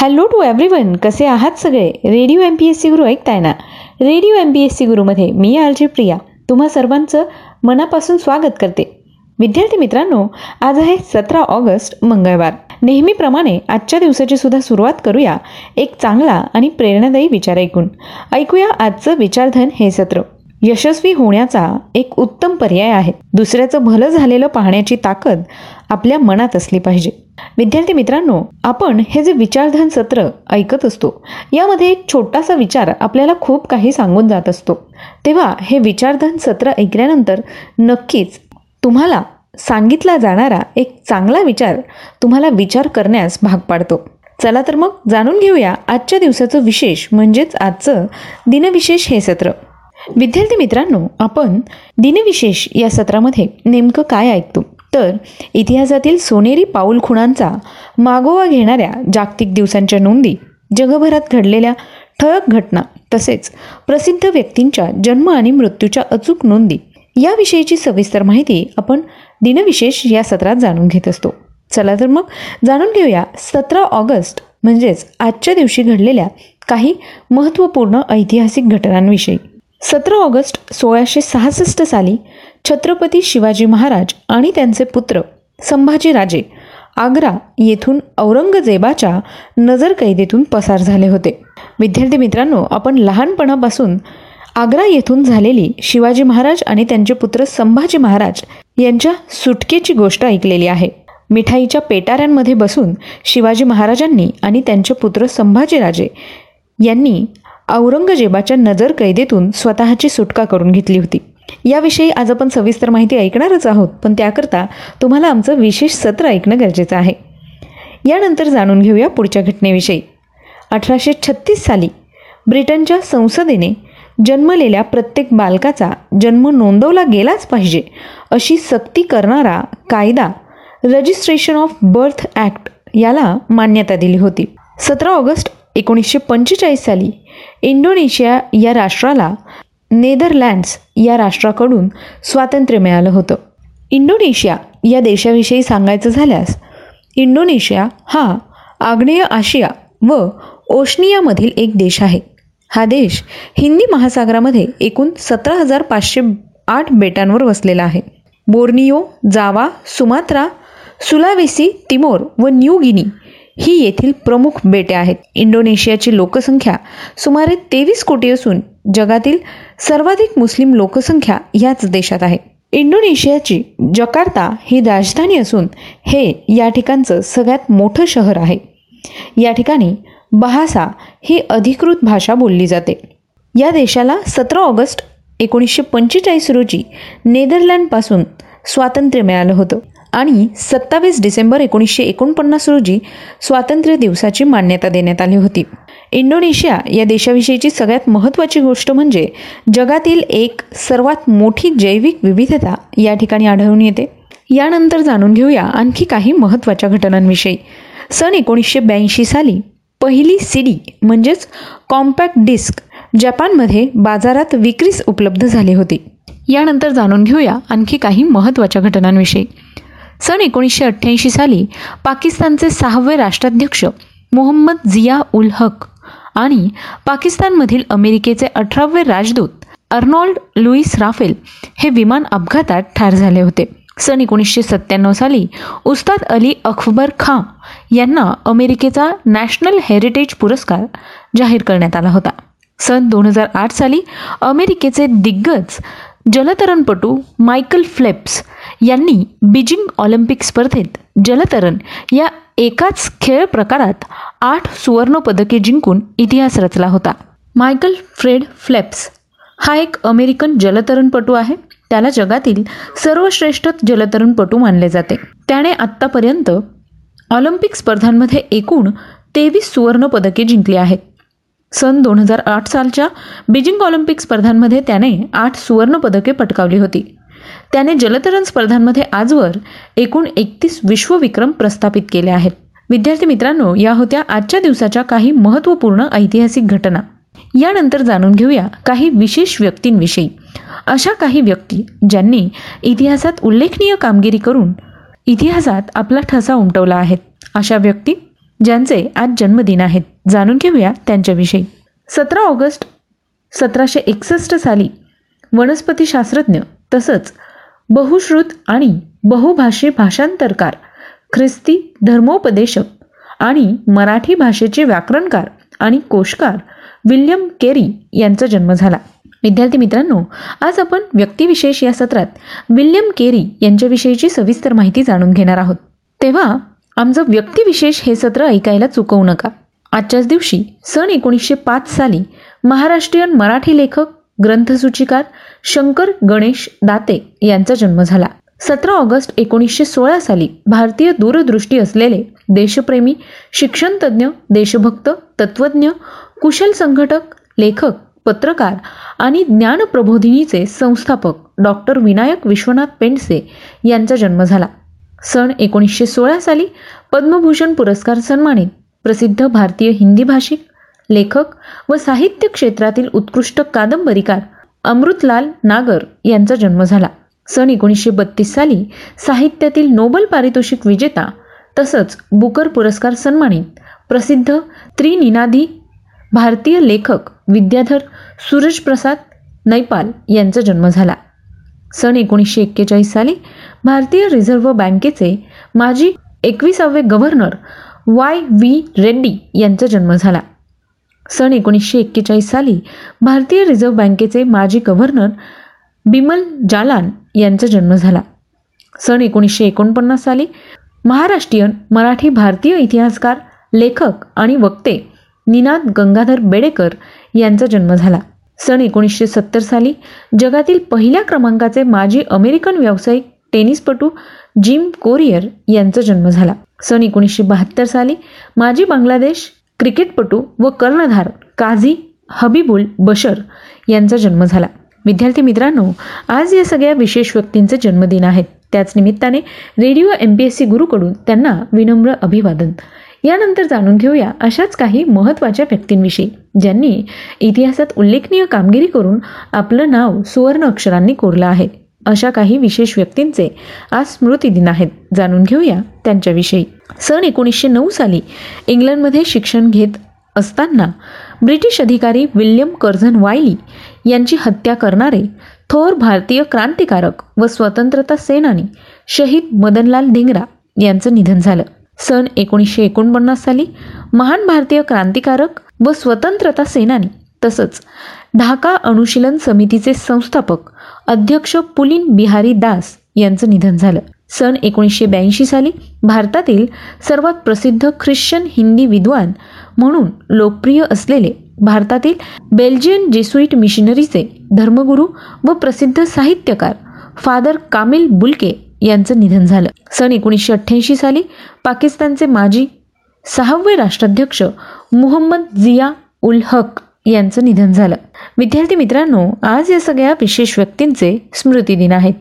Hello to everyone कसे आहात सगळे? Radio M P S C Guru ऐकताय ना? Radio M P S C गुरुमध्ये मी आर प्रिया. तुम्हा सर्वांचं मनापासून स्वागत करते. विद्यार्थी मित्रांनो आज आहे सतरा ऑगस्ट मंगळवार. नेहमीप्रमाणे आजच्या दिवसाची सुद्धा सुरुवात करूया एक चांगला आणि प्रेरणादायी विचार ऐकून. ऐकूया आजचं विचारधन हे सत्र. यशस्वी होण्याचा एक उत्तम पर्याय आहे. दुसऱ्याचं भलं झालेलं पाहण्याची ताकद आपल्या मनात असली पाहिजे. विद्यार्थी मित्रांनो आपण हे जे विचारधन सत्र ऐकत असतो यामध्ये एक छोटासा विचार आपल्याला खूप काही सांगून जात असतो. तेव्हा हे विचारधन सत्र ऐकल्यानंतर नक्कीच तुम्हाला सांगितला जाणारा एक चांगला विचार तुम्हाला विचार करण्यास भाग पाडतो. चला तर मग जाणून घेऊया आजच्या दिवसाचं विशेष म्हणजेच आजचं दिनविशेष हे सत्र. विद्यार्थी मित्रांनो आपण दिनविशेष या सत्रामध्ये नेमकं काय ऐकतो? तर इतिहासातील सोनेरी पाऊल खुणांचा मागोवा घेणाऱ्या जागतिक दिवसांच्या नोंदी जगभरात घडलेल्या ठळक घटना तसेच प्रसिद्ध व्यक्तींच्या जन्म आणि मृत्यूच्या अचूक नोंदी याविषयीची सविस्तर माहिती आपण दिनविशेष या सत्रात जाणून घेत असतो. चला तर मग जाणून घेऊया सतरा ऑगस्ट म्हणजेच आजच्या दिवशी घडलेल्या काही महत्त्वपूर्ण ऐतिहासिक घटनांविषयी. सतरा ऑगस्ट सोळाशे सहासष्ट साली छत्रपती शिवाजी महाराज आणि त्यांचे पुत्र संभाजीराजे आग्रा येथून औरंगजेबाच्या नजरकैदेतून पसार झाले होते. विद्यार्थी मित्रांनो आपण लहानपणापासून आग्रा येथून झालेली शिवाजी महाराज आणि त्यांचे पुत्र संभाजी महाराज यांच्या सुटकेची गोष्ट ऐकलेली आहे. मिठाईच्या पेटाऱ्यांमध्ये बसून शिवाजी महाराजांनी आणि त्यांचे पुत्र संभाजीराजे यांनी औरंगजेबाच्या नजर कैदेतून स्वतःची सुटका करून घेतली होती. याविषयी आज आपण सविस्तर माहिती ऐकणारच आहोत पण त्याकरता तुम्हाला आमचं विशेष सत्र ऐकणं गरजेचं आहे. यानंतर जाणून घेऊया पुढच्या घटनेविषयी. अठराशे छत्तीस साली ब्रिटनच्या संसदेने जन्मलेल्या प्रत्येक बालकाचा जन्म नोंदवला गेलाच पाहिजे अशी सक्ती करणारा कायदा रजिस्ट्रेशन ऑफ बर्थ ॲक्ट याला मान्यता दिली होती. सतरा ऑगस्ट एकोणीसशे पंचेचाळीस साली इंडोनेशिया या राष्ट्राला नेदरलँड्स या राष्ट्राकडून स्वातंत्र्य मिळालं होतं. इंडोनेशिया या देशाविषयी सांगायचं झाल्यास इंडोनेशिया हा आग्नेय आशिया व ओशनियामधील एक देश आहे. हा देश हिंदी महासागरामध्ये एकूण सतरा हजार पाचशे आठ बेटांवर वसलेला आहे. Borneo Java Sumatra Sulawesi Timor व न्यू गिनी ही येथील प्रमुख बेटे आहेत. इंडोनेशियाची लोकसंख्या सुमारे तेवीस कोटी असून जगातील सर्वाधिक मुस्लिम लोकसंख्या याच देशात आहे. इंडोनेशियाची जकार्ता ही राजधानी असून हे या ठिकाणचं सगळ्यात मोठं शहर आहे. या ठिकाणी बहासा ही अधिकृत भाषा बोलली जाते. या देशाला सतरा ऑगस्ट एकोणीसशे पंचेचाळीस रोजी नेदरलँडपासून स्वातंत्र्य मिळालं होतं. आणि सत्तावीस डिसेंबर एकोणीसशे एकोणपन्नास रोजी स्वातंत्र्य दिवसाची मान्यता देण्यात आली होती. इंडोनेशिया या देशाविषयीची सगळ्यात महत्त्वाची गोष्ट म्हणजे जगातील एक सर्वात मोठी जैविक विविधता या ठिकाणी आढळून येते. यानंतर जाणून घेऊया आणखी काही महत्त्वाच्या घटनांविषयी. सन एकोणीसशे ब्याऐंशी साली पहिली सीडी म्हणजेच कॉम्पॅक्ट डिस्क जपानमध्ये बाजारात विक्रीस उपलब्ध झाली होती. यानंतर जाणून घेऊया आणखी काही महत्त्वाच्या घटनांविषयी. सन एकोणीसशे अठ्ठ्याऐंशी साली पाकिस्तानचे सहावे राष्ट्राध्यक्ष मोहम्मद झिया उल हक आणि पाकिस्तानमधील अमेरिकेचे अठरावे राजदूत अर्नॉल्ड लुईस राफेल हे विमान अपघातात ठार झाले होते. सन एकोणीसशे सत्त्याण्णव साली उस्ताद अली अकबर खां यांना अमेरिकेचा नॅशनल हेरिटेज पुरस्कार जाहीर करण्यात आला होता. सन दोन हजार आठ साली अमेरिकेचे दिग्गज जलतरणपटू मायकल फ्लेप्स यांनी बीजिंग ऑलिम्पिक स्पर्धेत जलतरण या एकाच खेळ प्रकारात आठ सुवर्णपदके जिंकून इतिहास रचला होता. मायकल फ्रेड फ्लेप्स हा एक अमेरिकन जलतरणपटू आहे. त्याला जगातील सर्वश्रेष्ठ जलतरणपटू मानले जाते. त्याने आत्तापर्यंत ऑलिम्पिक स्पर्धांमध्ये एकूण तेवीस सुवर्णपदके जिंकली आहेत. सन दोन हजार आठ सालच्या बीजिंग ऑलिम्पिक स्पर्धांमध्ये त्याने आठ सुवर्णपदके पटकावली होती. त्याने जलतरण स्पर्धांमध्ये आजवर एकूण एकतीस विश्वविक्रम प्रस्थापित केले आहेत. विद्यार्थी मित्रांनो या होत्या आजच्या दिवसाच्या काही महत्त्वपूर्ण ऐतिहासिक घटना. यानंतर जाणून घेऊया काही विशेष व्यक्तींविषयी. अशा काही व्यक्ती ज्यांनी इतिहासात उल्लेखनीय कामगिरी करून इतिहासात आपला ठसा उमटवला आहे. अशा व्यक्ती ज्यांचे आज जन्मदिन आहेत. जाणून घेऊया त्यांच्याविषयी. सतरा ऑगस्ट सतराशे एकसष्ट साली वनस्पतीशास्त्रज्ञ तसंच बहुश्रुत आणि बहुभाषी भाषांतरकार ख्रिस्ती धर्मोपदेशक आणि मराठी भाषेचे व्याकरणकार आणि कोशकार विल्यम केरी यांचा जन्म झाला. विद्यार्थी मित्रांनो आज आपण व्यक्तिविशेष या सत्रात विल्यम केरी यांच्याविषयीची सविस्तर माहिती जाणून घेणार आहोत. तेव्हा आमचं व्यक्तिविशेष हे सत्र ऐकायला चुकवू नका. आजच्याच दिवशी सन एकोणीसशे पाच साली महाराष्ट्रीयन मराठी लेखक ग्रंथसूचिकार शंकर गणेश दाते यांचा जन्म झाला. सतरा ऑगस्ट एकोणीसशे सोळा साली भारतीय दूरदृष्टी असलेले देशप्रेमी शिक्षणतज्ज्ञ देशभक्त तत्वज्ञ कुशल संघटक लेखक पत्रकार आणि ज्ञानप्रबोधिनीचे संस्थापक डॉक्टर विनायक विश्वनाथ पेंडसे यांचा जन्म झाला. सन एकोणीसशे सोळा साली पद्मभूषण पुरस्कार सन्मानित प्रसिद्ध भारतीय हिंदी भाषिक लेखक व साहित्य क्षेत्रातील उत्कृष्ट कादंबरीकार अमृतलाल नागर यांचा जन्म झाला. सन एकोणीसशे बत्तीस साली साहित्यातील नोबल पारितोषिक विजेता तसंच बुकर पुरस्कार सन्मानित प्रसिद्ध त्रिनिनादी भारतीय लेखक विद्याधर सूरजप्रसाद नैपाल यांचा जन्म झाला. सन एकोणीसशे एक्केचाळीस साली भारतीय रिझर्व्ह बँकेचे माजी एकविसावे गव्हर्नर वाय व्ही रेड्डी यांचा जन्म झाला. सन एकोणीसशे एक्केचाळीस साली भारतीय रिझर्व्ह बँकेचे माजी गव्हर्नर बिमल जालान यांचा जन्म झाला. सन एकोणीसशे एकोणपन्नास साली महाराष्ट्रीयन मराठी भारतीय इतिहासकार लेखक आणि वक्ते निनाद गंगाधर बेडेकर यांचा जन्म झाला. सन एकोणीसशे सत्तर साली जगातील पहिल्या क्रमांकाचे माजी अमेरिकन व्यावसायिक टेनिसपटू जिम कोरियर यांचा जन्म झाला. सन एकोणीसशे बहात्तर साली माजी बांगलादेश क्रिकेटपटू व कर्णधार काझी हबीबुल बशर यांचा जन्म झाला. विद्यार्थी मित्रांनो आज या सगळ्या विशेष व्यक्तींचे जन्मदिन आहेत. त्याच निमित्ताने radio M P S C गुरुकडून त्यांना विनम्र अभिवादन. यानंतर जाणून घेऊया अशाच काही महत्त्वाच्या व्यक्तींविषयी ज्यांनी इतिहासात उल्लेखनीय कामगिरी करून आपलं नाव सुवर्ण अक्षरांनी कोरलं आहे. अशा काही विशेष व्यक्तींचे आज स्मृतिदिन आहेत. जाणून घेऊया त्यांच्याविषयी. सन एकोणीसशे नऊ साली इंग्लंडमध्ये शिक्षण घेत असताना ब्रिटिश अधिकारी विल्यम कर्झन वायली यांची हत्या करणारे थोर भारतीय क्रांतिकारक व स्वतंत्रता सेनानी शहीद मदनलाल धिंगरा यांचं निधन झालं. सन एकोणीसशे एकोणपन्नास साली महान भारतीय क्रांतिकारक व स्वतंत्रता सेनानी तसंच ढाका अनुशीलन समितीचे संस्थापक अध्यक्ष पुलिन बिहारी दास यांचं निधन झालं. सन एकोणीसशे ब्याऐंशी साली भारतातील सर्वात प्रसिद्ध ख्रिश्चन हिंदी विद्वान म्हणून लोकप्रिय असलेले भारतातील बेल्जियन जेसुईट मिशनरीचे धर्मगुरू व प्रसिद्ध साहित्यकार फादर कामिल बुलके यांचं निधन झालं. सन एकोणीसशे अठ्ठ्याऐंशी साली पाकिस्तानचे माजी सहावे राष्ट्राध्यक्ष मुहम्मद जिया उल हक यांचं निधन झालं. विद्यार्थी मित्रांनो आज या सगळ्या विशेष व्यक्तींचे स्मृतिदिन आहेत.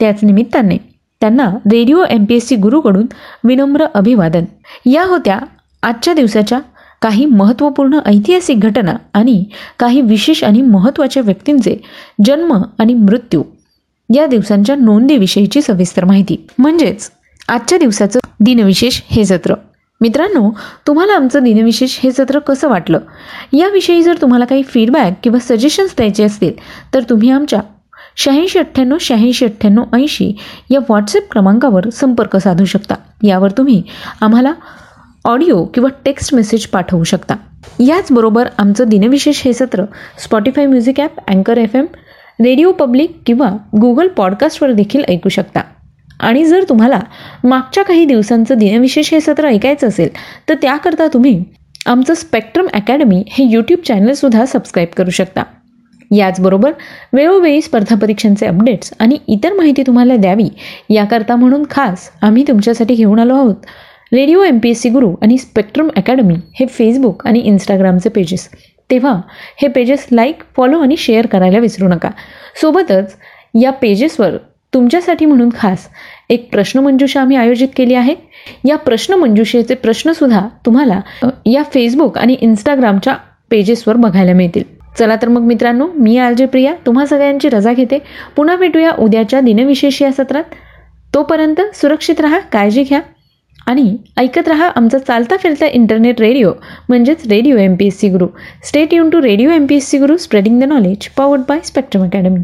त्याच निमित्ताने त्यांना radio M P S C गुरुकडून विनम्र अभिवादन. या होत्या आजच्या दिवसाच्या काही महत्त्वपूर्ण ऐतिहासिक घटना आणि काही विशेष आणि महत्त्वाच्या व्यक्तींचे जन्म आणि मृत्यू. या दिवसांच्या नोंदीविषयीची सविस्तर माहिती. म्हणजेच आजच्या दिवसाचं दिनविशेष हे सत्र. मित्रांनो तुम्हाला आमचं दिनविशेष हे सत्र कसं वाटलं? याविषयी जर तुम्हाला काही फीडबॅक किंवा सजेशन्स द्यायचे असतील तर तुम्ही आमच्या शहाऐंशी अठ्ठ्याण्णव शहाऐंशी अठ्ठ्याण्णव ऐंशी या व्हॉट्सअप क्रमांकावर संपर्क साधू शकता. यावर तुम्ही आम्हाला ऑडिओ किंवा टेक्स्ट मेसेज पाठवू शकता. याचबरोबर आमचं दिनविशेष हे सत्र स्पॉटीफाय म्युझिक ॲप अँकर एफ एम रेडिओ पब्लिक किंवा गुगल पॉडकास्टवर देखील ऐकू शकता. आणि जर तुम्हाला मागच्या काही दिवसांचं दिनविशेष हे सत्र ऐकायचं असेल तर त्याकरता तुम्ही आमचं स्पेक्ट्रम अकॅडमी हे यूट्यूब चॅनलसुद्धा सबस्क्राईब करू शकता. याचबरोबर वेळोवेळी स्पर्धा परीक्षांचे अपडेट्स आणि इतर माहिती तुम्हाला द्यावी याकरता म्हणून खास आम्ही तुमच्यासाठी घेऊन आलो आहोत. Radio M P S C Guru आणि स्पेक्ट्रम अकॅडमी हे फेसबुक आणि इंस्टाग्रामचे पेजेस तेव्हा हे पेजेस लाईक फॉलो आणि शेअर करायला विसरू नका. सोबतच या पेजेसवर तुमच्यासाठी म्हणून खास एक प्रश्नमंजुषा आम्ही आयोजित केली आहे. या प्रश्नमंजुषेचे प्रश्नसुद्धा तुम्हाला या फेसबुक आणि इंस्टाग्रामच्या पेजेसवर बघायला मिळतील. चला तर मग मित्रांनो मी आरजे प्रिया तुम्हा सगळ्यांची रजा घेते. पुन्हा भेटूया उद्याच्या दिनविशेष या सत्रात. तोपर्यंत सुरक्षित राहा काळजी घ्या. आणि ऐकत रहा आमचा चालता फिरता इंटरनेट रेडिओ म्हणजेच radio M P S C Guru stay युन to radio M P S C Guru spreading the knowledge powered by spectrum academy